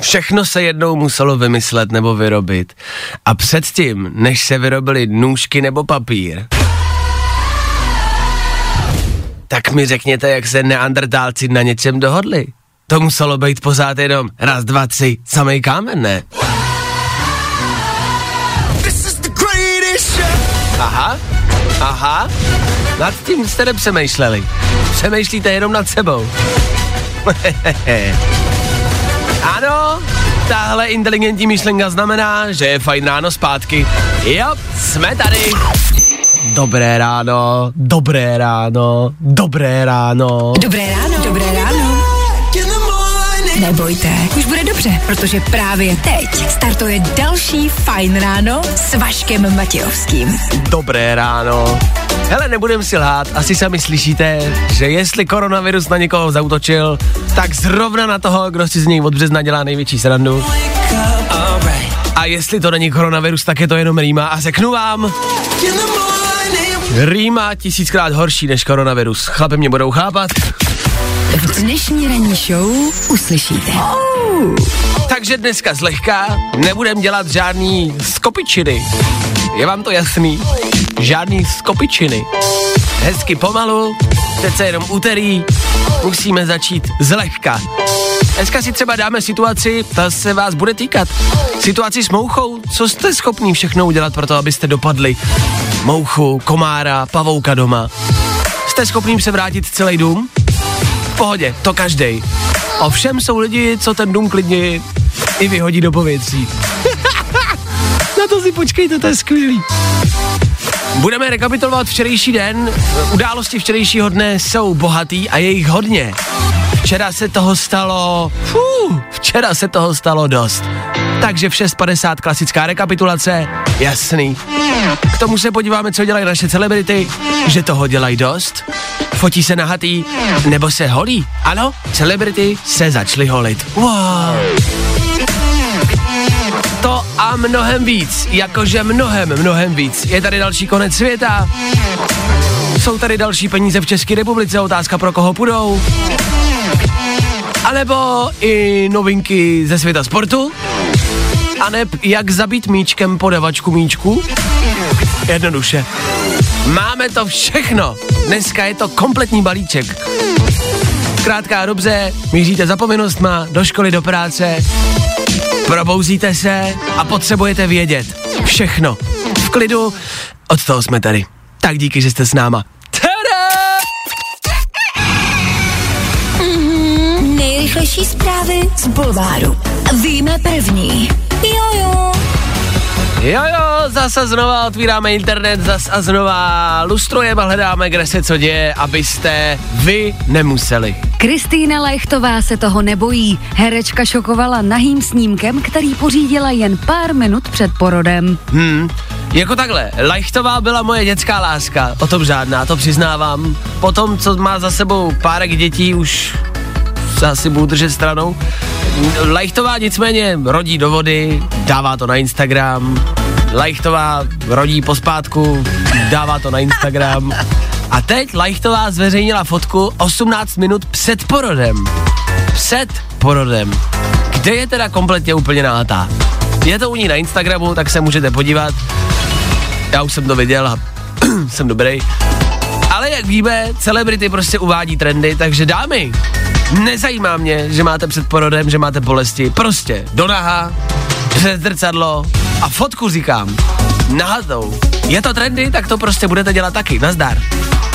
všechno se jednou muselo vymyslet nebo vyrobit. A předtím, než se vyrobily nůžky nebo papír, tak mi řekněte, jak se neandrtálci na něčem dohodli. To muselo být pořád jenom raz, dva, tři, samej kámen, ne? Aha, aha, nad tím jste nepřemýšleli. Přemýšlíte jenom nad sebou. ano, tahle inteligentní myšlenka znamená, že je fajn ráno zpátky. Jo, jsme tady. Dobré ráno, dobré ráno, dobré ráno. Dobré ráno. Dobré ráno. Nebojte, už bude dobře, protože právě teď startuje další Fajn ráno s Vaškem Matějovským. Dobré ráno. Hele, nebudem si lhát, asi sami slyšíte, že jestli koronavirus na někoho zautočil, tak zrovna na toho, kdo si z něj od března dělá největší srandu. A jestli to není koronavirus, tak je to jenom rýma a řeknu vám, rýma tisíckrát horší než koronavirus. Chlapi mě budou chápat. Dnešní ranní show uslyšíte. Takže dneska zlehka nebudem dělat žádný skopičiny. Je vám to jasný? Žádný skopičiny. Hezky pomalu, teď se jenom úterý, musíme začít zlehka. Dneska si třeba dáme situaci, ta se vás bude týkat. Situaci s mouchou, co jste schopní všechno udělat pro to, abyste dopadli. Mouchu, komára, pavouka doma. Jste schopní se vrátit celý dům? V pohodě, to každej. Ovšem jsou lidi, co ten dům klidně i vyhodí do povětří. Na to si počkejte, to je skvělý. Budeme rekapitulovat včerejší den. Události včerejšího dne jsou bohatý a je jich hodně. Včera se toho stalo... Fů, včera se toho stalo dost. Takže v 6.50 klasická rekapitulace, jasný. K tomu se podíváme, co dělají naše celebrity, že toho dělají dost. Fotí se nahatý, nebo se holí. Ano, celebrity se začaly holit. Wow. To a mnohem víc, jakože mnohem, mnohem víc. Je tady další konec světa. Jsou tady další peníze v České republice, otázka pro koho půjdou. A nebo i novinky ze světa sportu. A neb jak zabít míčkem podavačku míčku. Jednoduše. Máme to všechno. Dneska je to kompletní balíček. Zkrátka a dobře, míříte za povinnostma, do školy, do práce, probouzíte se a potřebujete vědět. Všechno. V klidu, od toho jsme tady. Tak díky, že jste s náma. Nejrychlejší zprávy z Bulváru. Víme první. Jojo. Jo, jo, zase znova otvíráme internet, zase a znova lustrujeme a hledáme, kde se co děje, abyste vy nemuseli. Kristýna Lechtová se toho nebojí. Herečka šokovala nahým snímkem, který pořídila jen pár minut před porodem. Hmm, jako takhle, Lajchtová byla moje dětská láska, o tom žádná, to přiznávám. Potom, co má za sebou párek dětí, už se asi budu držet stranou. Lajchtová nicméně rodí do vody, dává to na Instagram. Lajchtová rodí pospátku, dává to na Instagram. A teď Lajchtová zveřejnila fotku 18 minut před porodem. Před porodem. Kde je teda kompletně úplně nahatá? Je to u ní na Instagramu, tak se můžete podívat. Já už jsem to viděl a jsem dobrý. Ale jak víme, celebrity prostě uvádí trendy, takže dámy, nezajímá mě, že máte před porodem, že máte bolesti. Prostě do naha, přes zrcadlo a fotku říkám. nahatou. Je to trendy, tak to prostě budete dělat taky. Nazdar.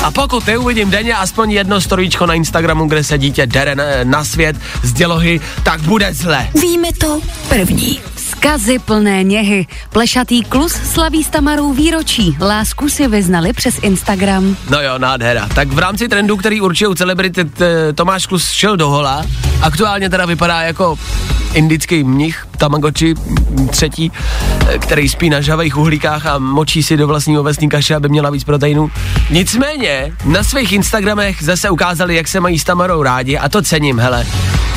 A pokud neuvidím denně aspoň jedno storíčko na Instagramu, kde se dítě dere na, na svět z dělohy, tak bude zle. Víme to první. Skazy plné něhy. Plešatý klus slaví s Tamarou výročí. Lásku si vyznali přes Instagram. No jo, nádhera. Tak v rámci trendu, který určují celebrity, Tomáš Klus šel do hola. Aktuálně teda vypadá jako indický mnich, Tamagotchi m, třetí, eh, který spí na žavých uhlíkách a močí si do vlastního ovesní kaše, aby měla víc proteinů. Nicméně, na svých Instagramech zase ukázali, jak se mají s Tamarou rádi a to cením, hele.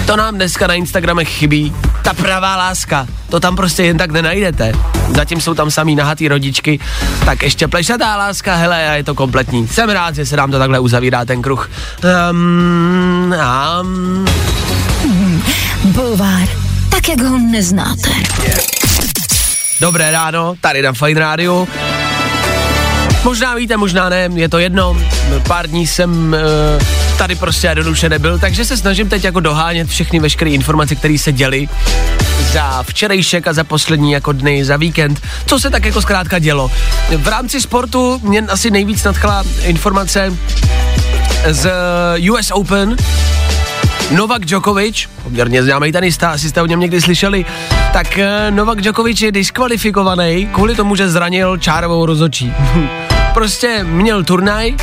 To nám dneska na Instagramech chybí. Ta pravá láska, to tam prostě jen tak nenajdete. Zatím jsou tam samý nahatý rodičky, tak ještě plešatá láska, hele, a je to kompletní. Jsem rád, že se nám to takhle uzavírá ten kruh. Um, um, Bulvár. Tak, jak ho neznáte. dobré ráno, tady na Fine Radio. Možná víte, možná ne, je to jedno. Pár dní jsem uh, tady prostě jednoduše nebyl, takže se snažím teď jako dohánět všechny veškeré informace, které se děly za včerejšek a za poslední jako dny, za víkend, co se tak jako zkrátka dělo. V rámci sportu mě asi nejvíc nadchla informace z US Open, Novak Djokovic, poměrně známý tenista, asi jste o něm někdy slyšeli, tak eh, Novak Djokovic je diskvalifikovaný kvůli tomu, že zranil čárovou rozočí. prostě měl turnaj,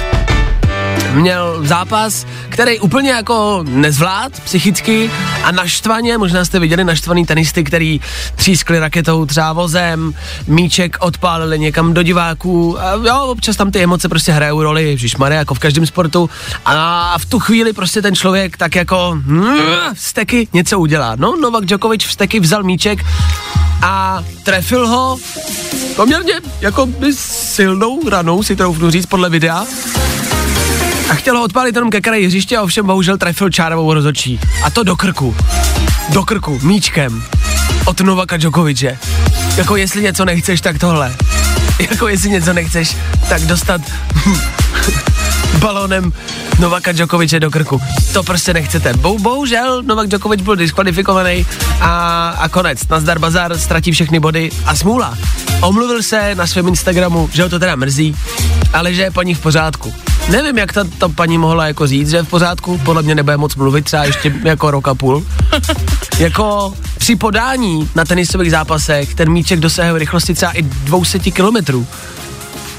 měl zápas, který úplně jako nezvlád psychicky a naštvaně, možná jste viděli naštvaný tenisty, který třískli raketou třeba vozem, míček odpálili někam do diváků a jo, občas tam ty emoce prostě hrajou roli, Maria, jako v každém sportu a v tu chvíli prostě ten člověk tak jako mm, vsteky něco udělá. No, Novak Djokovic vsteky vzal míček a trefil ho poměrně jako by silnou ranou, si troufnu říct podle videa. A chtěl ho odpálit jenom ke kraji hřiště ovšem bohužel trefil čárovou rozočí. A to do krku. Do krku, míčkem. Od Novaka Djokoviče. Jako jestli něco nechceš, tak tohle. Jako jestli něco nechceš, tak dostat balónem Novaka Djokoviče do krku. To prostě nechcete. Bo, bohužel Novak Djokovic byl diskvalifikovaný a, a konec. Nazdar bazar, ztratí všechny body a smůla. Omluvil se na svém Instagramu, že ho to teda mrzí, ale že je paní v pořádku. Nevím, jak ta, ta paní mohla jako říct, že je v pořádku, podle mě nebude moc mluvit třeba ještě jako rok a půl. jako při podání na tenisových zápasech ten míček dosahuje rychlosti třeba i 200 kilometrů.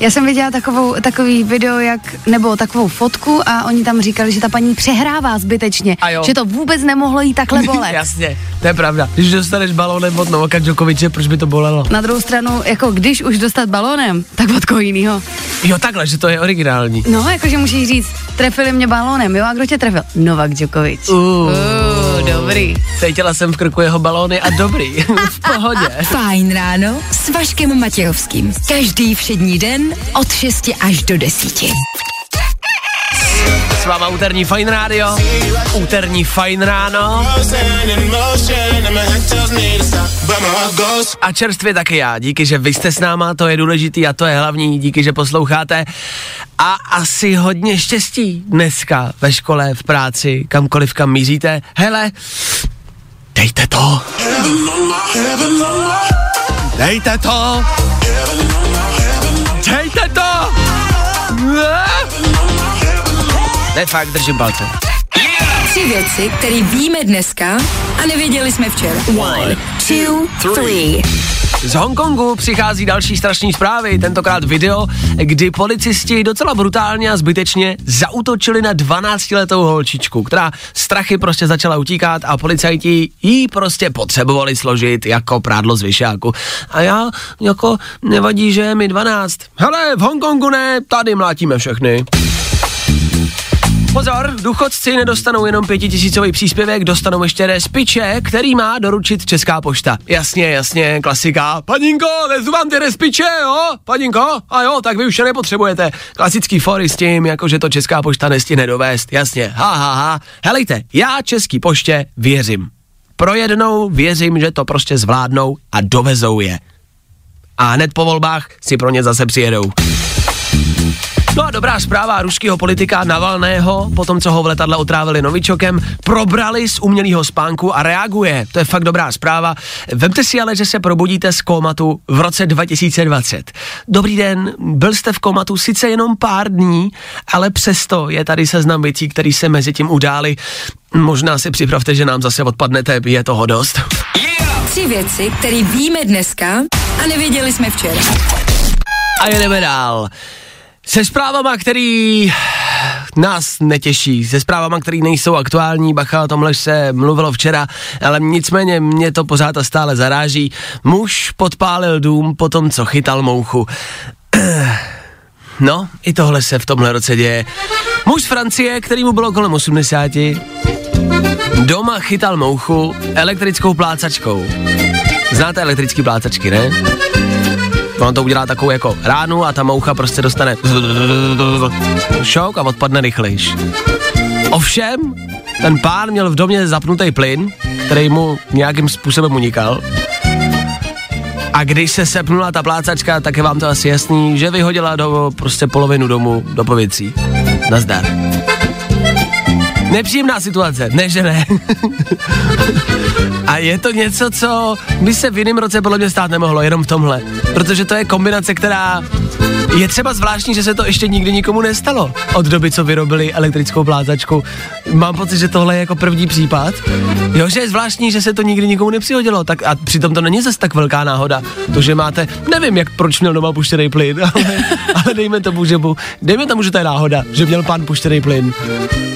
Já jsem viděla takovou, takový video, jak, nebo takovou fotku a oni tam říkali, že ta paní přehrává zbytečně, A jo. že to vůbec nemohlo jí takhle bolet. Jasně, to je pravda. Když dostaneš balónem od Novaka Djokoviče, proč by to bolelo? Na druhou stranu, jako když už dostat balónem, tak od koho jinýho. Jo, takhle, že to je originální. No, jakože musíš říct, trefili mě balónem, jo, a kdo tě trefil? Novak Djokovic. Uh, Uh, dobrý. cítila jsem v krku jeho balóny a dobrý, v pohodě. Fajn ráno s Vaškem Matějovským. Každý všední den od 6 až do 10. S váma úterní Fine Radio, úterní Fine Ráno a čerstvě taky já. Díky, že vy jste s náma, to je důležitý a to je hlavní. Díky, že posloucháte a asi hodně štěstí dneska ve škole, v práci, kamkoliv kam míříte. Hele, dejte to. Dejte to. Ne, fakt, držím palce. Tři věci, které víme dneska a nevěděli jsme včera. One, two, three. Z Hongkongu přichází další strašní zprávy, tentokrát video, kdy policisti docela brutálně a zbytečně zautočili na 12-letou holčičku, která strachy prostě začala utíkat a policajti jí prostě potřebovali složit jako prádlo z vyšáku. A já jako nevadí, že je mi 12. Hele, v Hongkongu ne, tady mlátíme všechny. Pozor, důchodci nedostanou jenom pětitisícový příspěvek, dostanou ještě respiče, který má doručit Česká pošta. Jasně, jasně, klasika. Paninko, vezu vám ty respiče, jo? Paninko? A jo, tak vy už je nepotřebujete. Klasický fory s tím, jako že to Česká pošta nestihne dovést. Jasně, ha, ha, ha. Helejte, já Český poště věřím. Pro jednou věřím, že to prostě zvládnou a dovezou je. A hned po volbách si pro ně zase přijedou. No a dobrá zpráva ruského politika Navalného, po tom, co ho v letadle otrávili novičokem, probrali z umělého spánku a reaguje. To je fakt dobrá zpráva. Vemte si ale, že se probudíte z komatu v roce 2020. Dobrý den, byl jste v komatu sice jenom pár dní, ale přesto je tady seznam věcí, které se mezi tím udály. Možná si připravte, že nám zase odpadnete, je toho dost. Tři věci, které víme dneska a nevěděli jsme včera. A jedeme dál. Se zprávama, který nás netěší, se zprávama, které nejsou aktuální, bacha, o tomhle se mluvilo včera, ale nicméně mě to pořád a stále zaráží. Muž podpálil dům po tom, co chytal mouchu. No, i tohle se v tomhle roce děje. Muž z Francie, který mu bylo kolem 80, doma chytal mouchu elektrickou plácačkou. Znáte elektrický plácačky, ne? Ono to udělá takovou jako ránu a ta moucha prostě dostane šok a odpadne rychlejš. Ovšem, ten pán měl v domě zapnutý plyn, který mu nějakým způsobem unikal. A když se sepnula ta plácačka, tak je vám to asi jasný, že vyhodila do prostě polovinu domu do pověcí. Nazdar. Nepříjemná situace, ne že ne. A je to něco, co by se v jiném roce podle mě stát nemohlo, jenom v tomhle. Protože to je kombinace, která je třeba zvláštní, že se to ještě nikdy nikomu nestalo. Od doby, co vyrobili elektrickou plátačku. Mám pocit, že tohle je jako první případ. Jo, že je zvláštní, že se to nikdy nikomu nepřihodilo. Tak a přitom to není zase tak velká náhoda. To, že máte, nevím, jak proč měl doma puštěný plyn, ale, ale dejme tomu, že dejme tomu, že to je náhoda, že měl pán puštěný plyn.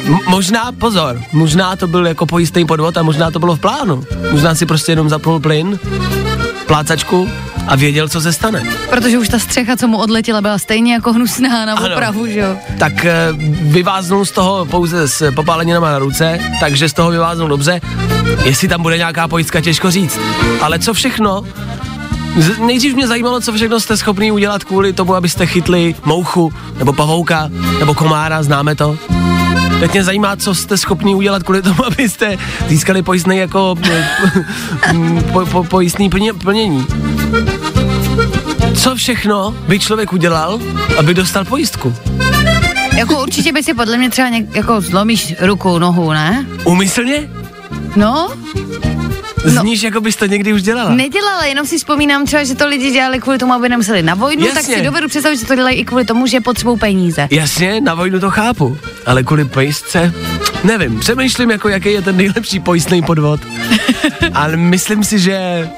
M- možná, pozor, možná to byl jako pojistný podvod a možná to bylo v plánu. Možná si prostě jenom zapnul plyn, plácačku a věděl, co se stane. Protože už ta střecha, co mu odletěla, byla stejně jako hnusná na Ano. opravu, že jo? Tak eh, vyváznul z toho pouze s popáleninama na ruce, takže z toho vyváznul dobře. Jestli tam bude nějaká pojistka, těžko říct. Ale co všechno? Nejdřív mě zajímalo, co všechno jste schopný udělat kvůli tomu, abyste chytli mouchu, nebo pavouka, nebo komára, známe to. Teď mě zajímá, co jste schopný udělat kvůli tomu, abyste získali pojistný jako po, po, pojistný plně, plnění. Co všechno by člověk udělal, aby dostal pojistku? Jako určitě by si podle mě třeba něk, jako zlomíš ruku, nohu, ne? Umyslně? No, Zníš, jako bys to někdy už dělala. nedělala, jenom si vzpomínám třeba, že to lidi dělali kvůli tomu, aby nemuseli na vojnu, tak Jasně. si dovedu představit, že to dělají i kvůli tomu, že potřebují peníze. Jasně, na vojnu to chápu, ale kvůli pojistce, nevím, přemýšlím, jako jaký je ten nejlepší pojistný podvod. ale myslím si, že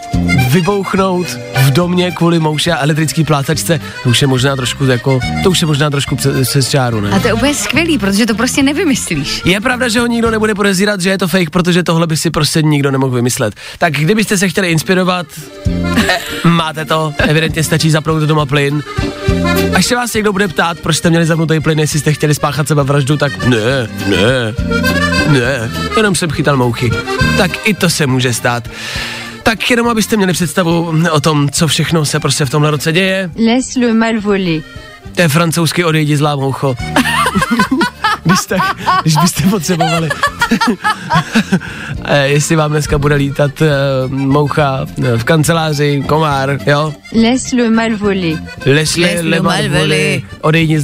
vybouchnout v domě kvůli mouše a elektrický plátačce, to už je možná trošku jako, to už je možná trošku přes, čáru, ne? A to je úplně skvělý, protože to prostě nevymyslíš. Je pravda, že ho nikdo nebude podezírat, že je to fake, protože tohle by si prostě nikdo nemohl vymyslet. Tak kdybyste se chtěli inspirovat, eh, máte to, evidentně stačí zapnout doma plyn. Až se vás někdo bude ptát, proč jste měli zapnutý plyn, jestli jste chtěli spáchat sebe vraždu, tak ne, ne, ne, jenom jsem chytal mouchy. Tak i to se může stát. Tak jenom abyste měli představu o tom, co všechno se prostě v tomhle roce děje. Laisse le mal voler. To je francouzsky odejdi zlá moucho. když, tak, když byste potřebovali. Eh, Jestli vám dneska bude lítat uh, moucha eh, v kanceláři, komár, jo? Laisse le mal voler. Leslie Leslie Levan Malveli. voli, odejdi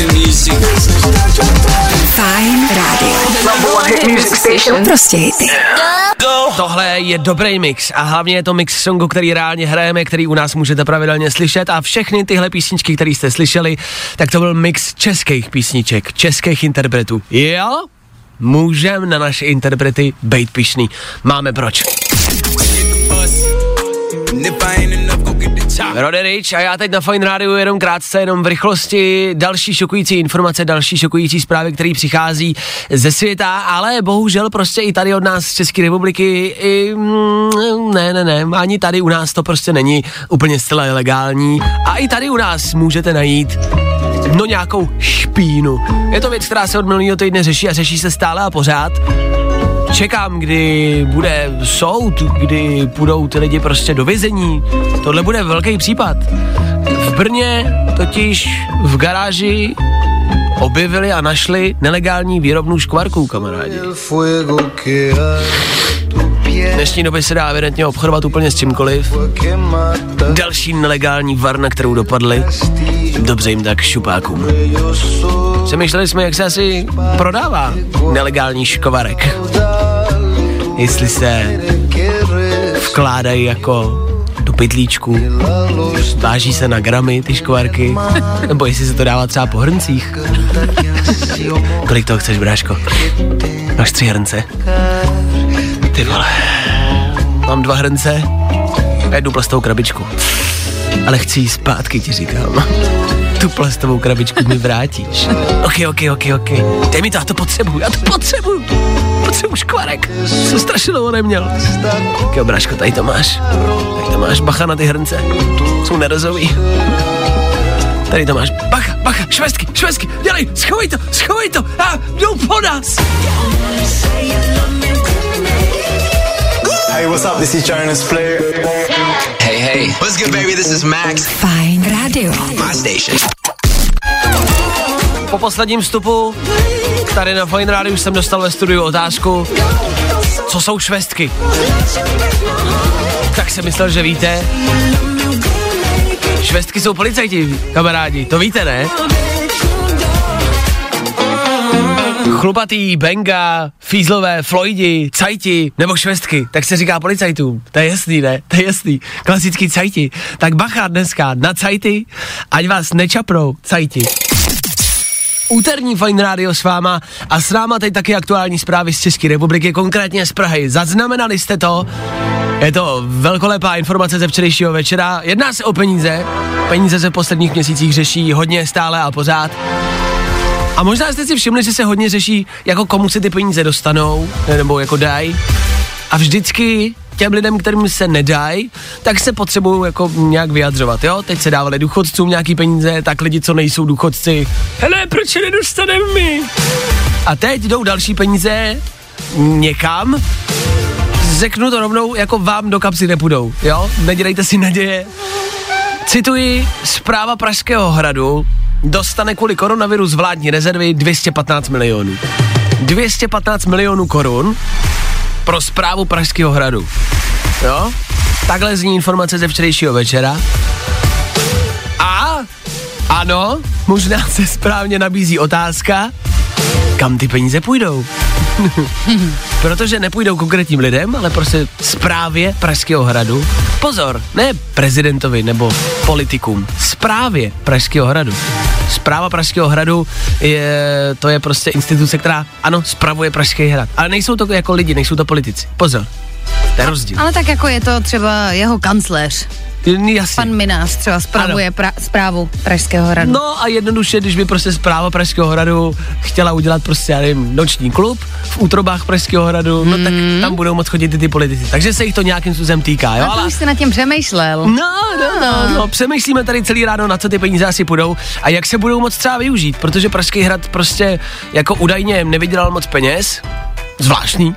Prostě hity. Tohle je dobrý mix a hlavně je to mix songu, který reálně hrajeme, který u nás můžete pravidelně slyšet a všechny tyhle písničky, které jste slyšeli, tak to byl mix českých písniček, českých interpretů. Jo? Můžem na naše interprety být pišný. Máme proč. Roderič a já teď na Fine Radio jenom krátce, jenom v rychlosti další šokující informace, další šokující zprávy, které přichází ze světa, ale bohužel prostě i tady od nás z České republiky, i, mm, ne, ne, ne, ani tady u nás to prostě není úplně zcela legální a i tady u nás můžete najít no nějakou špínu. Je to věc, která se od minulého týdne řeší a řeší se stále a pořád. Čekám, kdy bude soud, kdy půjdou ty lidi prostě do vězení. Tohle bude velký případ. V Brně totiž v garáži objevili a našli nelegální výrobnu škvarků, kamarádi. V dnešní době se dá evidentně obchodovat úplně s čímkoliv. Další nelegální varna, kterou dopadli. Dobře jim tak šupákům. Přemýšleli jsme, jak se asi prodává nelegální škvarek. Jestli se vkládají jako do pytlíčku, váží se na gramy ty škvarky, nebo jestli se to dává třeba po hrncích. Kolik toho chceš, bráško? Máš tři hrnce? Ty vole. Mám dva hrnce a jednu plastovou krabičku. Ale chci jí zpátky, ti říkám. Tu plastovou krabičku mi vrátíš. Ok, ok, ok, ok. Dej mi to, já to potřebuju, já to potřebuju. Potřebuju škvarek. Jsem strašně dlouho neměl. Tak bráško, tady to máš. Tady to máš, bacha na ty hrnce. Jsou nerozový. Tady to máš. Bacha, bacha, švestky, švestky, dělej, schovej to, schovej to. A jdou po nás. Hey, what's up? This is Jonas Blue. Hey, hey. What's good, baby? This is Max. Fajn rádio. My station. Po posledním vstupu tady na Fine Radio jsem dostal ve studiu otázku, co jsou švestky. Tak jsem myslel, že víte. Švestky jsou policajti, kamarádi, to víte, ne? Chlupatý, Benga, Fízlové, Floydi, Cajti nebo švestky, tak se říká policajtům. To je jasný, ne? To je jasný. Klasický Cajti. Tak bacha dneska na Cajty, ať vás nečaprou Cajti. Úterní Fine Radio s váma a s náma teď taky aktuální zprávy z České republiky, konkrétně z Prahy. Zaznamenali jste to? Je to velkolepá informace ze včerejšího večera. Jedná se o peníze. Peníze se v posledních měsících řeší hodně stále a pořád. A možná jste si všimli, že se hodně řeší, jako komu se ty peníze dostanou, nebo jako dají. A vždycky těm lidem, kterým se nedají, tak se potřebují jako nějak vyjadřovat, jo? Teď se dávali důchodcům nějaký peníze, tak lidi, co nejsou důchodci, hele, proč je nedostaneme my? A teď jdou další peníze někam, řeknu to rovnou, jako vám do kapsy nepůjdou, jo? Nedělejte si naděje. Cituji zpráva Pražského hradu, dostane kvůli koronaviru z vládní rezervy 215 milionů. 215 milionů korun pro zprávu Pražského hradu. Jo? Takhle zní informace ze včerejšího večera. A ano, možná se správně nabízí otázka, kam ty peníze půjdou. Protože nepůjdou konkrétním lidem, ale prostě zprávě Pražského hradu. Pozor, ne prezidentovi nebo politikům, zprávě Pražského hradu. Zpráva Pražského hradu je, to je prostě instituce, která, ano, spravuje Pražský hrad. Ale nejsou to jako lidi, nejsou to politici. Pozor, to je rozdíl. Ale tak jako je to třeba jeho kancléř. Jasně. Pan Minář třeba spravuje pra, zprávu Pražského hradu. No a jednoduše, když by prostě zpráva Pražského hradu chtěla udělat prostě, já nevím, noční klub v útrobách Pražského hradu, no tak tam budou moc chodit i ty politici. Takže se jich to nějakým způsobem týká, jo? A to už jsi nad tím přemýšlel. No, no, no, no, přemýšlíme tady celý ráno, na co ty peníze asi půjdou a jak se budou moc třeba využít, protože Pražský hrad prostě jako údajně nevydělal moc peněz, zvláštní.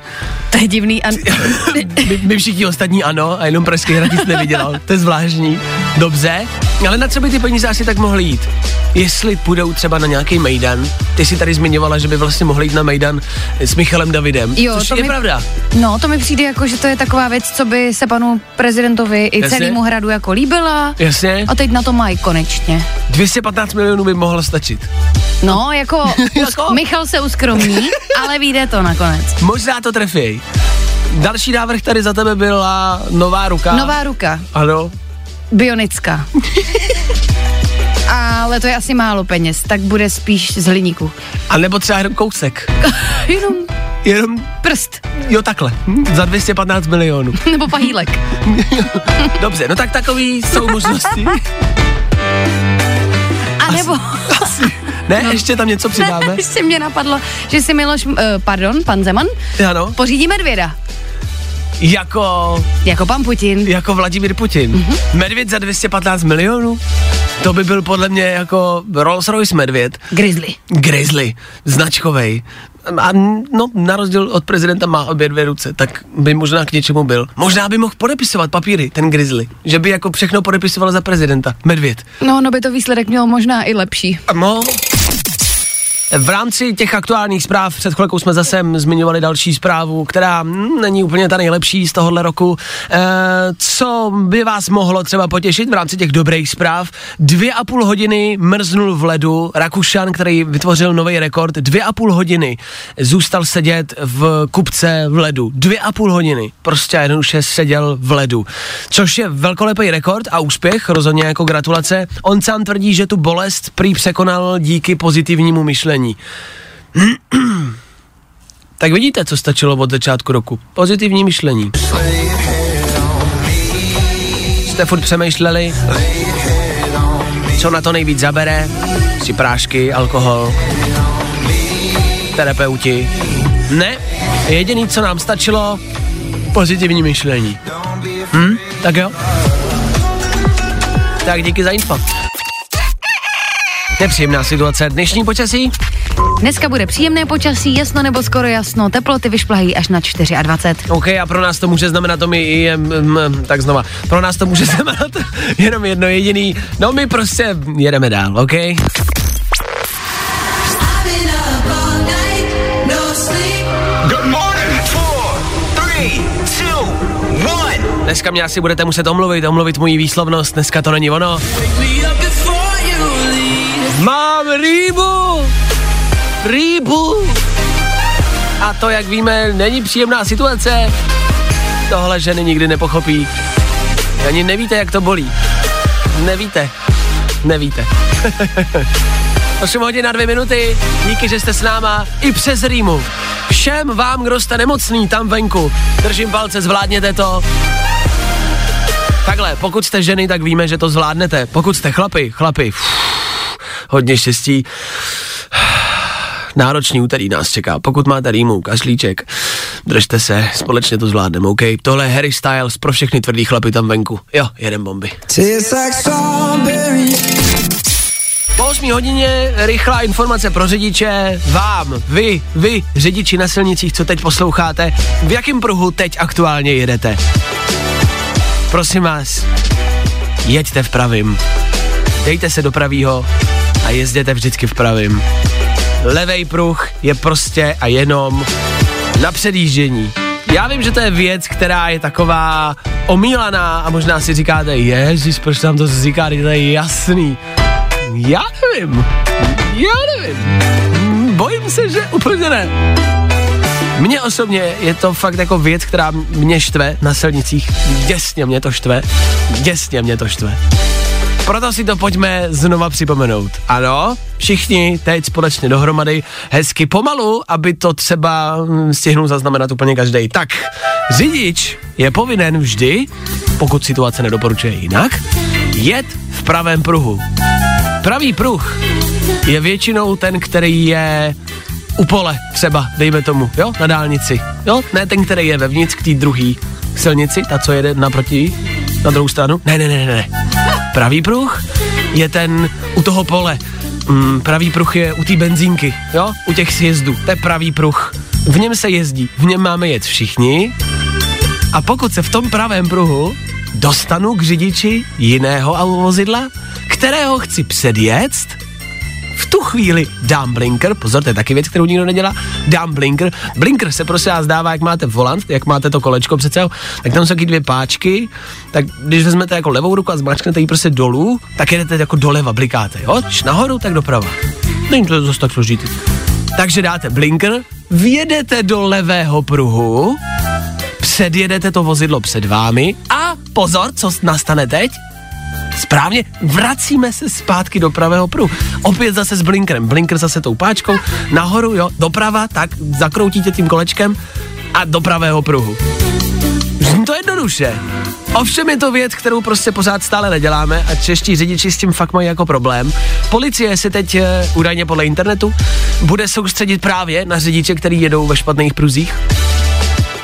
To je divný. A... my, my všichni ostatní ano, a jenom Pražský hrad nic nevydělal. To je zvláštní. Dobře, ale na co by ty peníze asi tak mohly jít? Jestli půjdou třeba na nějaký Mejdan, ty si tady zmiňovala, že by vlastně mohli jít na Mejdan s Michalem Davidem, Jo, což to je mi- pravda. No, to mi přijde jako, že to je taková věc, co by se panu prezidentovi i Jasně. celému hradu jako líbila. Jasně, A teď na to mají konečně. 215 milionů by mohlo stačit. No, jako, Jako? Michal se uskromní, ale vyjde to nakonec. Možná to trefěj. Další návrh tady za tebe byla nová ruka. Nová ruka, Ano. bionická. Ale to je asi málo peněz, tak bude spíš z hliníku. A nebo třeba jenom kousek. Jenom Jenom prst. Jo, takhle. Za 215 milionů. Nebo pahýlek. Dobře, no tak takový jsou možnosti. A nebo... Ne, no. ještě tam něco přidáme. Ještě mě napadlo, že si Miloš, uh, pardon, pan Zeman, Ano, pořídí medvěda. jako, Jako pan Putin. jako Vladimír Putin. Mm-hmm. Medvěd za 215 milionů? To by byl podle mě jako Rolls Royce medvěd. Grizzly. Grizzly, značkovej. A no, na rozdíl od prezidenta má obě dvě ruce, tak by možná k něčemu byl. Možná by mohl podepisovat papíry, ten Grizzly. Že by jako všechno podepisoval za prezidenta. Medvěd. No, no by to výsledek měl možná i lepší. No, v rámci těch aktuálních zpráv před chvilkou jsme zase zmiňovali další zprávu, která mm, není úplně ta nejlepší z tohohle roku. E, co by vás mohlo třeba potěšit v rámci těch dobrých zpráv? Dvě a půl hodiny mrznul v ledu Rakušan, který vytvořil nový rekord. Dvě a půl hodiny zůstal sedět v kupce v ledu. Dvě a půl hodiny. Prostě jednoduše seděl v ledu. Což je velkolepý rekord a úspěch, rozhodně jako gratulace. On sám tvrdí, že tu bolest prý překonal díky pozitivnímu myšlení. tak vidíte, co stačilo od začátku roku. Pozitivní myšlení. Jste furt přemýšleli, co na to nejvíc zabere, si prášky, alkohol, terapeuti. Ne, jediný, co nám stačilo, pozitivní myšlení. Hm, tak jo. Tak díky za info. Nepříjemná situace. Dnešní počasí? Dneska bude příjemné počasí, jasno nebo skoro jasno, teploty vyšplahají až na 24. OK, a pro nás to může znamenat, to mi je, mm, tak znova, pro nás to může znamenat jenom jedno jediný, no my prostě jedeme dál, OK? Dneska mě asi budete muset omluvit, omluvit moji výslovnost, dneska to není ono. Rýbu! Rýbu! A to, jak víme, není příjemná situace. Tohle ženy nikdy nepochopí. Ani nevíte, jak to bolí. Nevíte. Nevíte. 8 hodin na dvě minuty. Díky, že jste s náma i přes rýmu. Všem vám, kdo jste nemocný tam venku. Držím palce, zvládněte to. Takhle, pokud jste ženy, tak víme, že to zvládnete. Pokud jste chlapi, chlapi, uf, hodně štěstí. Náročný úterý nás čeká. Pokud máte rýmu, kašlíček, držte se, společně to zvládneme, OK? Tohle je Harry Styles pro všechny tvrdý chlapy tam venku. Jo, jeden bomby. Po 8 hodině rychlá informace pro řidiče. Vám, vy, vy, řidiči na silnicích, co teď posloucháte, v jakém pruhu teď aktuálně jedete? Prosím vás, jeďte v pravým. Dejte se do pravýho a jezděte vždycky v pravým. Levej pruh je prostě a jenom na předjíždění. Já vím, že to je věc, která je taková omílaná a možná si říkáte, ježiš, proč tam to říká, to je jasný. Já nevím. Já nevím. Bojím se, že úplně ne. Mně osobně je to fakt jako věc, která mě štve na silnicích. Děsně mě to štve. Děsně mě to štve. Proto si to pojďme znova připomenout. Ano, všichni teď společně dohromady, hezky pomalu, aby to třeba hm, stihnul zaznamenat úplně každý. Tak, řidič je povinen vždy, pokud situace nedoporučuje jinak, jet v pravém pruhu. Pravý pruh je většinou ten, který je u pole třeba, dejme tomu, jo, na dálnici. Jo, ne ten, který je vevnitř k té druhé silnici, ta, co jede naproti, na druhou stranu. Ne, ne, ne, ne, ne. Pravý pruh je ten u toho pole. Mm, pravý pruh je u té benzínky, jo, u těch sjezdů. To je pravý pruh. V něm se jezdí, v něm máme jet všichni. A pokud se v tom pravém pruhu dostanu k řidiči jiného vozidla, kterého chci předjet, v tu chvíli dám blinker, pozor, to je taky věc, kterou nikdo nedělá, dám blinker. Blinker se prostě vás dává, jak máte volant, jak máte to kolečko přece, tak tam jsou taky dvě páčky, tak když vezmete jako levou ruku a zmáčknete ji prostě dolů, tak jedete jako doleva, blikáte, jo? Č nahoru, tak doprava. Není to zase tak složitý. Takže dáte blinker, vjedete do levého pruhu, předjedete to vozidlo před vámi a pozor, co nastane teď? Správně, vracíme se zpátky do pravého pruhu. Opět zase s blinkerem. Blinker zase tou páčkou, nahoru, jo, doprava, tak zakroutíte tím kolečkem a do pravého pruhu. Zní to jednoduše. Ovšem je to věc, kterou prostě pořád stále neděláme a čeští řidiči s tím fakt mají jako problém. Policie se teď e, údajně podle internetu bude soustředit právě na řidiče, který jedou ve špatných pruzích.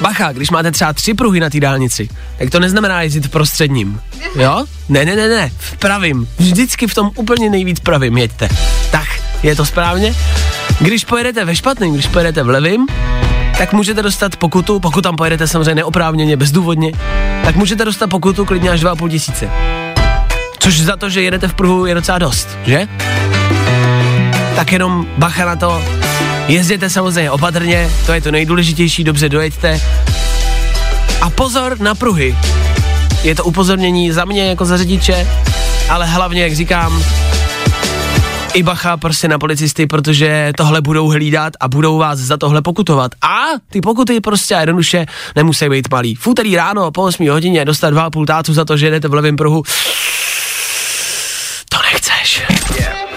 Bacha, když máte třeba tři pruhy na té dálnici, tak to neznamená jezdit prostředním. Jo? Ne, ne, ne, ne, v pravým. Vždycky v tom úplně nejvíc pravým jeďte. Tak, je to správně? Když pojedete ve špatným, když pojedete v levým, tak můžete dostat pokutu, pokud tam pojedete samozřejmě neoprávněně, bezdůvodně, tak můžete dostat pokutu klidně až 2,5 tisíce. Což za to, že jedete v pruhu je docela dost, že? Tak jenom bacha na to, jezděte samozřejmě opatrně, to je to nejdůležitější, dobře dojeďte. A pozor na pruhy. Je to upozornění za mě jako za řidiče, ale hlavně, jak říkám, i bacha prostě na policisty, protože tohle budou hlídat a budou vás za tohle pokutovat. A ty pokuty prostě jednoduše nemusí být malý. V úterý ráno po 8 hodině dostat 2,5 tácu za to, že jedete v levém pruhu. To nechceš.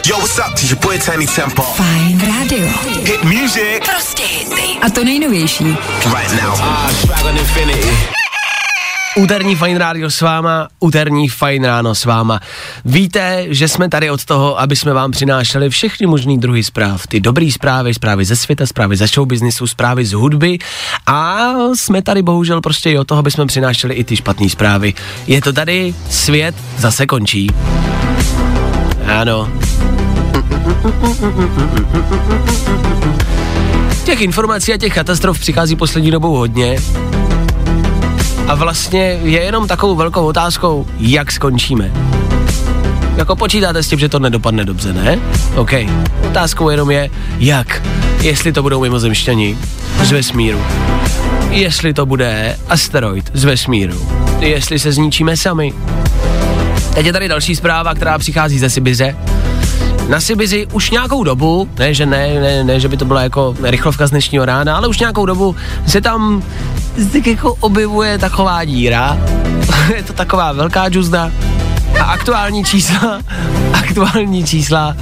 Yo, what's up? This your boy Tiny Tempo. Fajn rádio. Hit music Prostě hity. A to nejnovější. right now. Ah, Dragon Infinity. Úterní Fajn rádio s váma, úterní Fajn ráno s váma. Víte, že jsme tady od toho, aby jsme vám přinášeli všechny možný druhy zpráv. Ty dobrý zprávy, zprávy ze světa, zprávy ze showbiznisu, zprávy z hudby a jsme tady bohužel prostě i od toho, aby jsme přinášeli i ty špatné zprávy. Je to tady, svět zase končí. Ano. Těch informací a těch katastrof přichází poslední dobou hodně. A vlastně je jenom takovou velkou otázkou, jak skončíme. Jako počítáte s tím, že to nedopadne dobře, ne? OK. Otázkou jenom je, jak. Jestli to budou mimozemšťani z vesmíru. Jestli to bude asteroid z vesmíru. Jestli se zničíme sami. Teď je tady další zpráva, která přichází ze Sibiře. Na Sibiři už nějakou dobu, ne, že ne, ne, ne, že by to byla jako rychlovka z dnešního rána, ale už nějakou dobu se tam jako objevuje taková díra. je to taková velká džuzda. A aktuální čísla, aktuální čísla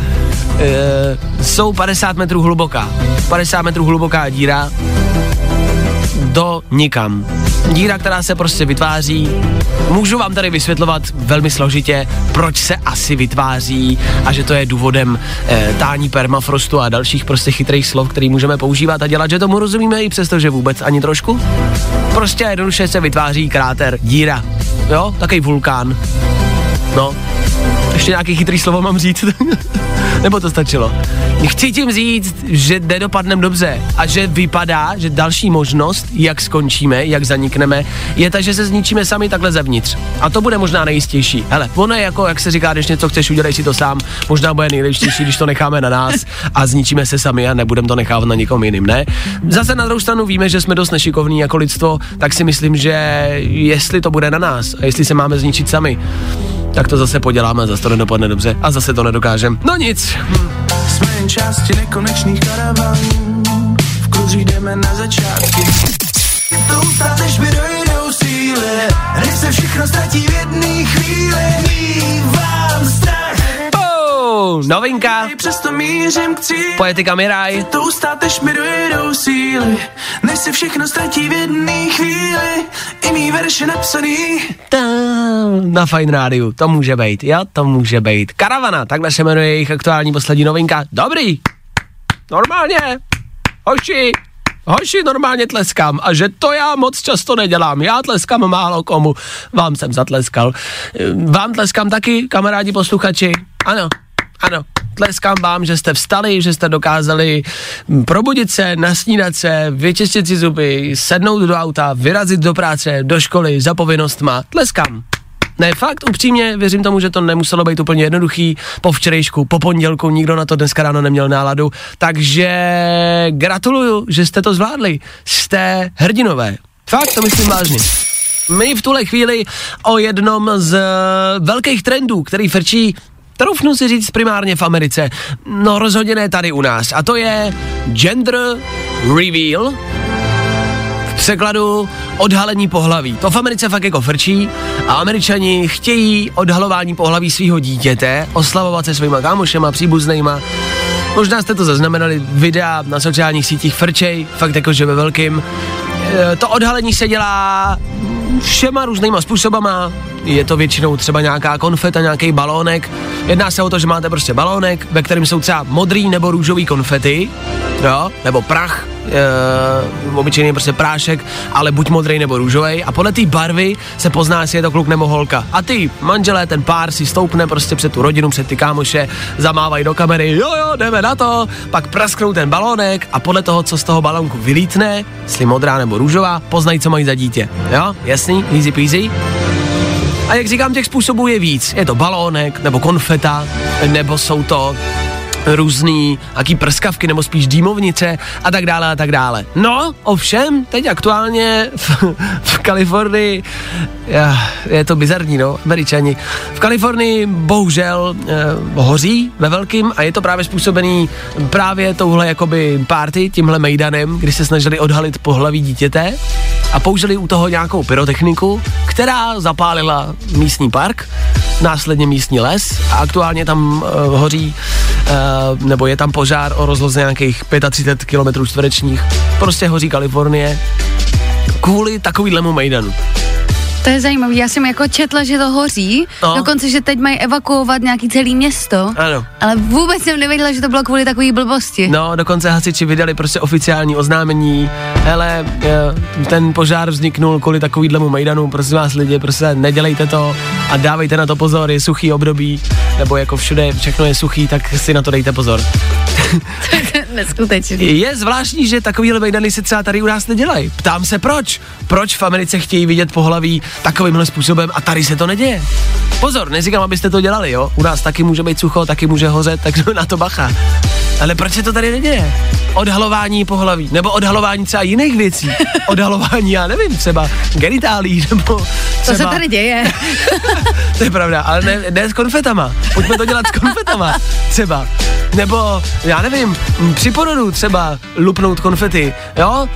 e, jsou 50 metrů hluboká. 50 metrů hluboká díra do nikam. Díra, která se prostě vytváří. Můžu vám tady vysvětlovat velmi složitě, proč se asi vytváří a že to je důvodem e, tání permafrostu a dalších prostě chytrých slov, který můžeme používat a dělat, že tomu rozumíme i přesto, že vůbec ani trošku. Prostě jednoduše se vytváří kráter, díra. Jo, takový vulkán. No, ještě nějaký chytrý slovo mám říct? Nebo to stačilo? Chci tím říct, že nedopadneme dobře a že vypadá, že další možnost, jak skončíme, jak zanikneme, je ta, že se zničíme sami takhle zevnitř. A to bude možná nejistější. Hele, ono je jako, jak se říká, když něco chceš, udělej si to sám. Možná bude nejlepší, když to necháme na nás a zničíme se sami a nebudeme to nechávat na někom jiným, ne? Zase na druhou stranu víme, že jsme dost nešikovní jako lidstvo, tak si myslím, že jestli to bude na nás a jestli se máme zničit sami, tak to zase poděláme, zase to nedopadne dobře a zase to nedokážeme. No nic. Jsme jen části nekonečných karavanů, v kruži jdeme na začátky. To ustát, než mi dojdou síly, než se všechno ztratí v jedné chvíli. Mívám strach, Oh, novinka, poetika Miraj. To ustát, než mi dojdou síly, než se všechno ztratí v jedné chvíli. I mý verše napsaný. Ta, na Fine Rádiu, to může být, jo, to může být. Karavana, takhle se jmenuje jejich aktuální poslední novinka. Dobrý, normálně, hoši, hoši, normálně tleskám. A že to já moc často nedělám, já tleskám málo komu. Vám jsem zatleskal. Vám tleskám taky, kamarádi posluchači. Ano, ano, tleskám vám, že jste vstali, že jste dokázali probudit se, nasnídat se, vyčistit si zuby, sednout do auta, vyrazit do práce, do školy, za povinnostma. Tleskám. Ne, fakt, upřímně, věřím tomu, že to nemuselo být úplně jednoduchý. Po včerejšku, po pondělku, nikdo na to dneska ráno neměl náladu. Takže gratuluju, že jste to zvládli. Jste hrdinové. Fakt, to myslím vážně. My v tuhle chvíli o jednom z eh, velkých trendů, který frčí troufnu si říct primárně v Americe, no rozhodně ne tady u nás. A to je gender reveal, v překladu odhalení pohlaví. To v Americe fakt jako frčí a američani chtějí odhalování pohlaví svého dítěte, oslavovat se svýma kámošema, příbuznýma. Možná jste to zaznamenali, videa na sociálních sítích frčej, fakt jakože ve velkým. e, to odhalení se dělá všema různýma způsobama. Je to většinou třeba nějaká konfeta, nějaký balónek. Jedná se o to, že máte prostě balónek, ve kterém jsou třeba modrý nebo růžový konfety, jo, nebo prach, e, obyčejný prostě prášek, ale buď modrý nebo růžový. A podle té barvy se pozná, jestli je to kluk nebo holka. A ty manželé, ten pár si stoupne prostě před tu rodinu, před ty kámoše, zamávají do kamery, jo jo, jdeme na to, pak prasknou ten balónek a podle toho, co z toho balónku vylítne, jestli modrá nebo růžová, poznají, co mají za dítě. Jo, jasný, easy peasy. A jak říkám, těch způsobů je víc. Je to balónek, nebo konfeta, nebo jsou to různý, aký prskavky, nebo spíš dýmovnice a tak dále a tak dále. No, ovšem, teď aktuálně v, v Kalifornii, já, je to bizarní, no, američani, v Kalifornii bohužel eh, hoří ve velkým a je to právě způsobený právě touhle jakoby party, tímhle mejdanem, kdy se snažili odhalit pohlaví dítěte a použili u toho nějakou pyrotechniku, která zapálila místní park, následně místní les a aktuálně tam uh, hoří, uh, nebo je tam požár o rozloze nějakých 35 km čtverečních. Prostě hoří Kalifornie kvůli takovýhlemu mejdanu. To je zajímavé. Já jsem jako četla, že to hoří, No. dokonce, že teď mají evakuovat nějaký celý město, Ano. ale vůbec jsem nevěděla, že to bylo kvůli takové blbosti. No, dokonce hasiči vydali prostě oficiální oznámení. Hele, eh, ten požár vzniknul kvůli takovýhlemu mejdanu, prosím vás lidi, prostě nedělejte to a dávejte na to pozor, je suchý období, nebo jako všude všechno je suchý, tak si na to dejte pozor. Neskutečný. Je zvláštní, že takovýhle mejdany se třeba tady u nás nedělají. Ptám se proč. Proč v Americe chtějí vidět pohlaví takovýmhle způsobem a tady se to neděje. Pozor, neříkám, abyste to dělali, jo. U nás taky může být sucho, taky může hořet, takže na to bacha. Ale proč se to tady neděje? Odhalování pohlaví, nebo odhalování třeba jiných věcí. Odhalování, já nevím, třeba genitálí, nebo To třeba... se tady děje. To je pravda, ale ne, ne s konfetama. Pojďme to dělat s konfetama, třeba. Nebo, já nevím, při porodu třeba lupnout konfety, jo?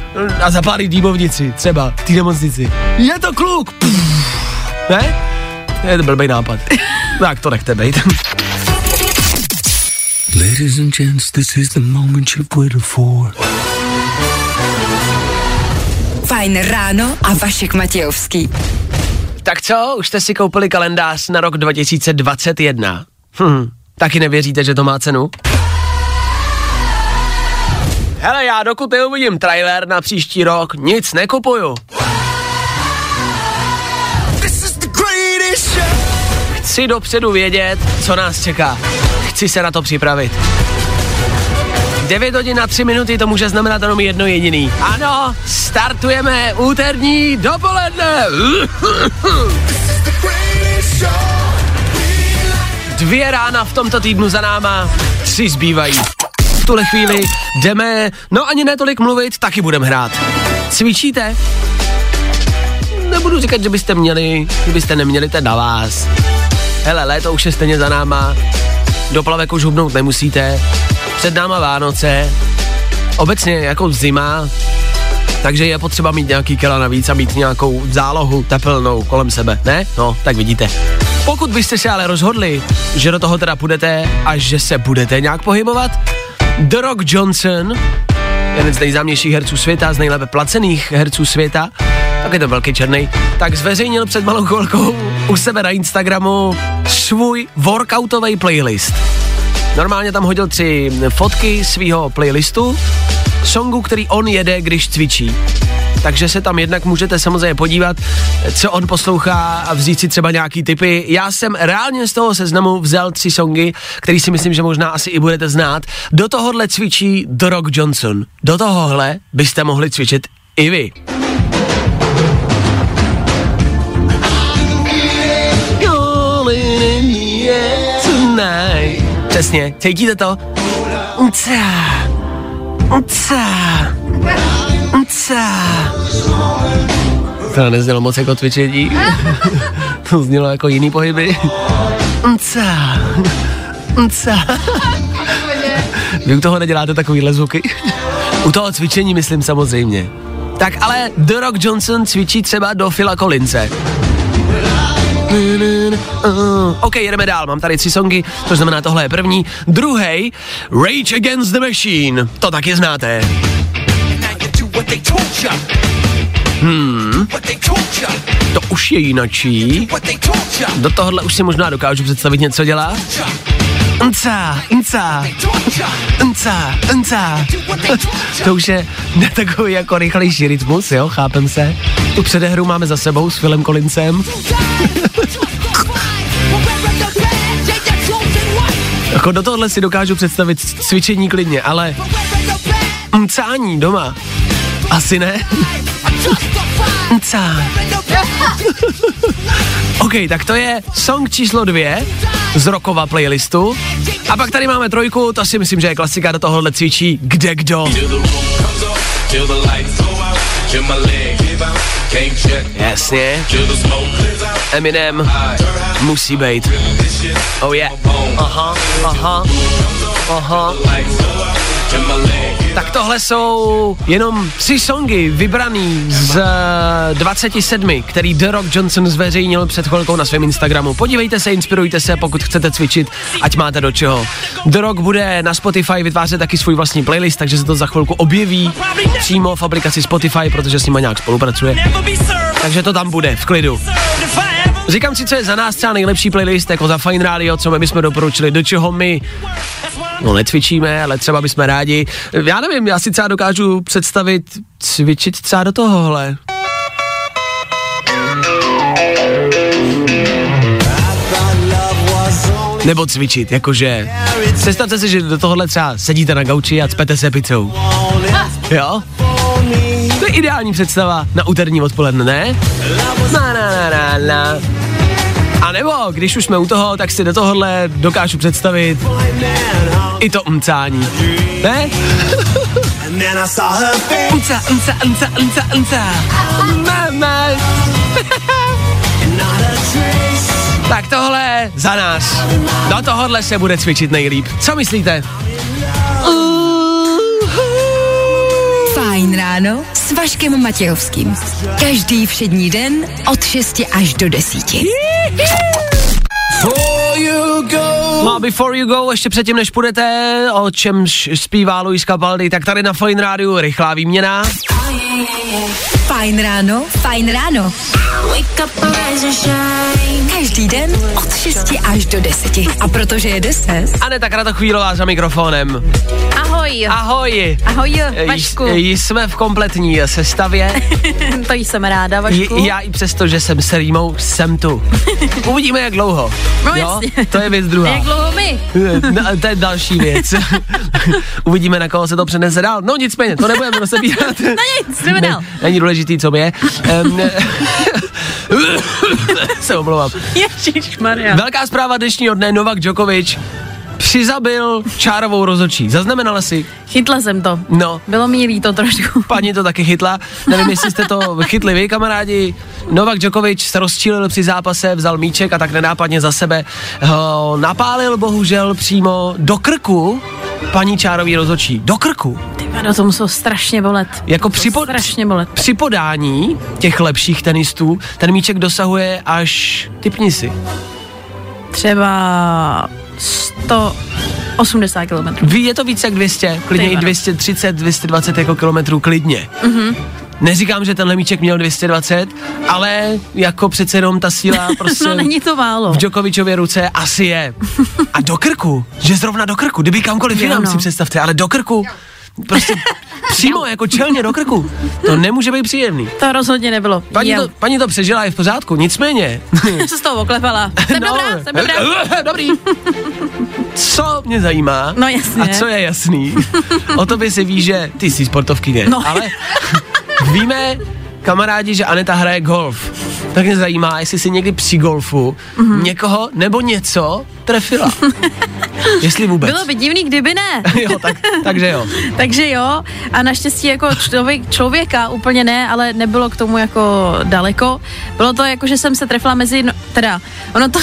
A zapálit dýmovnici, třeba, v té nemocnici. Je to kluk! Pff. Ne? Je to blbý nápad. Tak to nechte bejt. Ladies and gents, this is the moment you've waited for. Fajn ráno a Vašek Matějovský. Tak co, už jste si koupili kalendář na rok 2021? Hm, taky nevěříte, že to má cenu? Hele, já dokud neuvidím trailer na příští rok, nic nekupuju. Chci dopředu vědět, co nás čeká. Chci se na to připravit. 9 hodin na 3 minuty to může znamenat jenom jedno jediný. Ano, startujeme úterní dopoledne. Dvě rána v tomto týdnu za náma, tři zbývají. V tuhle chvíli jdeme, no ani netolik mluvit, taky budeme hrát. Cvičíte? Nebudu říkat, že byste měli, kdybyste neměli, to na vás. Hele, léto už je stejně za náma, do plavek už hubnout nemusíte, před náma Vánoce, obecně jako zima, takže je potřeba mít nějaký kila navíc a mít nějakou zálohu tepelnou kolem sebe, ne? No, tak vidíte. Pokud byste se ale rozhodli, že do toho teda půjdete a že se budete nějak pohybovat, The Rock Johnson, jeden z nejznámějších herců světa, z nejlépe placených herců světa, tak je to velký černý, tak zveřejnil před malou chvilkou u sebe na Instagramu svůj workoutový playlist. Normálně tam hodil tři fotky svého playlistu, songu, který on jede, když cvičí. Takže se tam jednak můžete samozřejmě podívat, co on poslouchá a vzít si třeba nějaký typy. Já jsem reálně z toho seznamu vzal tři songy, který si myslím, že možná asi i budete znát. Do tohohle cvičí The Rock Johnson. Do tohohle byste mohli cvičit i vy. Přesně, cítíte to? Uca, uca, uca. To neznělo moc jako cvičení. to znělo jako jiný pohyby. Uca, uca. Vy u toho neděláte takovýhle zvuky? u toho cvičení myslím samozřejmě. Tak ale The Rock Johnson cvičí třeba do Phila Collinse. OK, jedeme dál, mám tady tři songy, to znamená tohle je první. Druhý, Rage Against the Machine, to taky znáte. Hmm, to už je jinačí. Do tohohle už si možná dokážu představit něco dělat. Nca, nca, nca, nca. To už je ne takový jako rychlejší rytmus, jo, chápem se. Tu předehru máme za sebou s Filem Collinsem. Jako do tohohle si dokážu představit cvičení klidně, ale mcání doma asi ne. Mcá. OK, tak to je song číslo dvě z rokova playlistu. A pak tady máme trojku, to si myslím, že je klasika, do tohohle cvičí kde kdo. Jasně. Eminem musí být. Oh yeah. Aha, aha, aha. Tak tohle jsou jenom tři songy vybraný z 27, který The Rock Johnson zveřejnil před chvilkou na svém Instagramu. Podívejte se, inspirujte se, pokud chcete cvičit, ať máte do čeho. The Rock bude na Spotify vytvářet taky svůj vlastní playlist, takže se to za chvilku objeví přímo v aplikaci Spotify, protože s nima nějak spolupracuje. Takže to tam bude, v klidu. Říkám si, co je za nás třeba nejlepší playlist, jako za Fine Radio, co my bychom doporučili, do čeho my No necvičíme, ale třeba bychom rádi. Já nevím, já si třeba dokážu představit cvičit třeba do tohohle. Nebo cvičit, jakože představte si, že do tohohle třeba sedíte na gauči a cpete se pizzou. Jo? To je ideální představa na úterní odpoledne, ne? Na, na, na, na, na. A nebo, když už jsme u toho, tak si do tohohle dokážu představit i to mcání. Ne? Tak tohle za nás. Do tohohle se bude cvičit nejlíp. Co myslíte? Fajn ráno s Vaškem Matějovským. Každý všední den od 6 až do 10. No a before you go, ještě předtím, než půjdete, o čem zpívá Luis Capaldi, tak tady na Fine Rádiu rychlá výměna. Fajn ráno, fajn ráno. Každý den od 6 až do 10. A protože je 10. Aneta Kratochvílová za mikrofonem. Ahoj. Ahoj. Ahoj, Vašku. J- jsme v kompletní sestavě. to jsem ráda, Vašku. J- já i přesto, že jsem s Rýmou, jsem tu. Uvidíme, jak dlouho. No jo? jasně. To je věc druhá. Jak dlouho my? No, to je další věc. Uvidíme, na koho se to přenese dál. No nicméně, to nebudeme rozebírat. No nic, jdeme dál. Ne, není důležitý, co je. Se omlouvám. Ježišmarja. Velká zpráva dnešního dne, Novak Djokovic přizabil čárovou rozočí. Zaznamenala si? Chytla jsem to. No. Bylo mi líto trošku. Paní to taky chytla. Nevím, jestli jste to chytli vy, kamarádi. Novak Djokovic se rozčílil při zápase, vzal míček a tak nenápadně za sebe ho napálil bohužel přímo do krku paní čárový rozočí. Do krku. Ty vado, to muselo strašně bolet. Jako při, po, strašně bolet. při podání těch lepších tenistů ten míček dosahuje až, typni si, Třeba 180 km. Ví, je to víc jak 200, klidně Ty i vado. 230, 220 jako kilometrů, klidně. Mhm. Neříkám, že tenhle míček měl 220, ale jako přece jenom ta síla prostě No není to málo. v Djokovicově ruce asi je. A do krku, že zrovna do krku, kdyby kamkoliv jinam no. si představte, ale do krku, prostě přímo jako čelně do krku, to nemůže být příjemný. To rozhodně nebylo. Paní to, paní to přežila, je v pořádku, nicméně. Se z toho oklepala. Jsem No. dobrá, jsem dobrá. Dobrý. Co mě zajímá, No jasně. a co je jasný, o tobě se ví, že ty jsi sportovkyně, No. ale víme, kamarádi, že Aneta hraje golf. Tak mě zajímá, jestli si někdy při golfu Mhm. někoho nebo něco trefila. jestli vůbec. Bylo by divný, kdyby ne. jo, tak, takže jo. Takže jo, a naštěstí jako člověk, člověka úplně ne, ale nebylo k tomu jako daleko. Bylo to jako, že jsem se trefila mezi, no, teda, ono to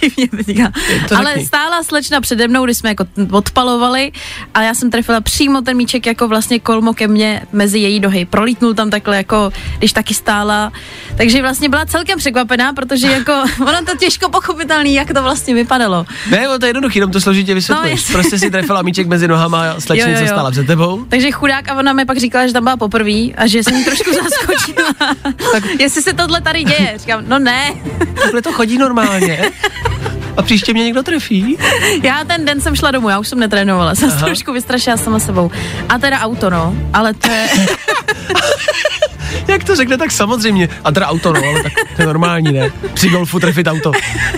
divně teďka, To ale řekni. stála slečna přede mnou, když jsme jako odpalovali a já jsem trefila přímo ten míček jako vlastně kolmo ke mně mezi její nohy. Prolítnul tam takhle jako, když taky stála. Takže vlastně byla celkem překvapená, protože jako, ono to těžko pochopitelný, jak to vlastně vypadalo. Ne, no to je jednoduchý, jenom to složitě vysvětlíš. No, prostě si trefila míček mezi nohama a slečnice Jo, jo, jo. stala před tebou. Takže chudák a ona mi pak říkala, že tam byla poprvé a že jsem trošku zaskočila. tak jestli se tohle tady děje, říkám, no ne. Takhle to chodí normálně. A příště mě někdo trefí. Já ten den jsem šla domů, já už jsem netrénovala, jsem se Aha. trošku vystrašila sama sebou. A teda auto, no, ale to je, Jak to řekne, tak samozřejmě. A teda auto, no, ale tak to je normální, ne? Při golfu trefit auto.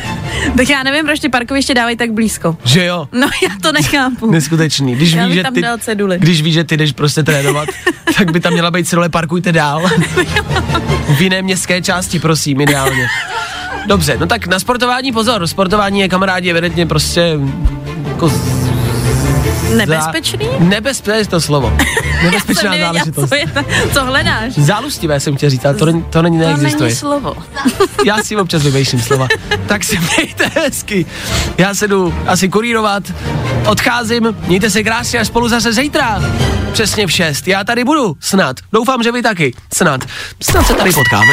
tak já nevím, proč ty parkoviště dávají tak blízko. Že jo? No já to nechápu. Neskutečný. Když Já víš, bych že tam ty, dal ceduly. když víš, že ty jdeš prostě trénovat, tak by tam měla být cedule parkujte dál. v jiné městské části, prosím, ideálně. Dobře, no tak na sportování pozor. Sportování je kamarádi evidentně prostě jako z- Nebezpečný? Za, nebezpečné je to slovo. Nebezpečná nevěděla, záležitost. co, je ta, co hledáš? Zálustivé jsem chtěl říct, ale to, není- to není, To neexistuje. není slovo. Já si občas vymýšlím slova. Tak si mějte hezky. Já se jdu asi kurírovat. Odcházím. Mějte se krásně a spolu zase zítra. Přesně v 6. Já tady budu. Snad. Doufám, že vy taky. Snad. Snad se tady potkáme.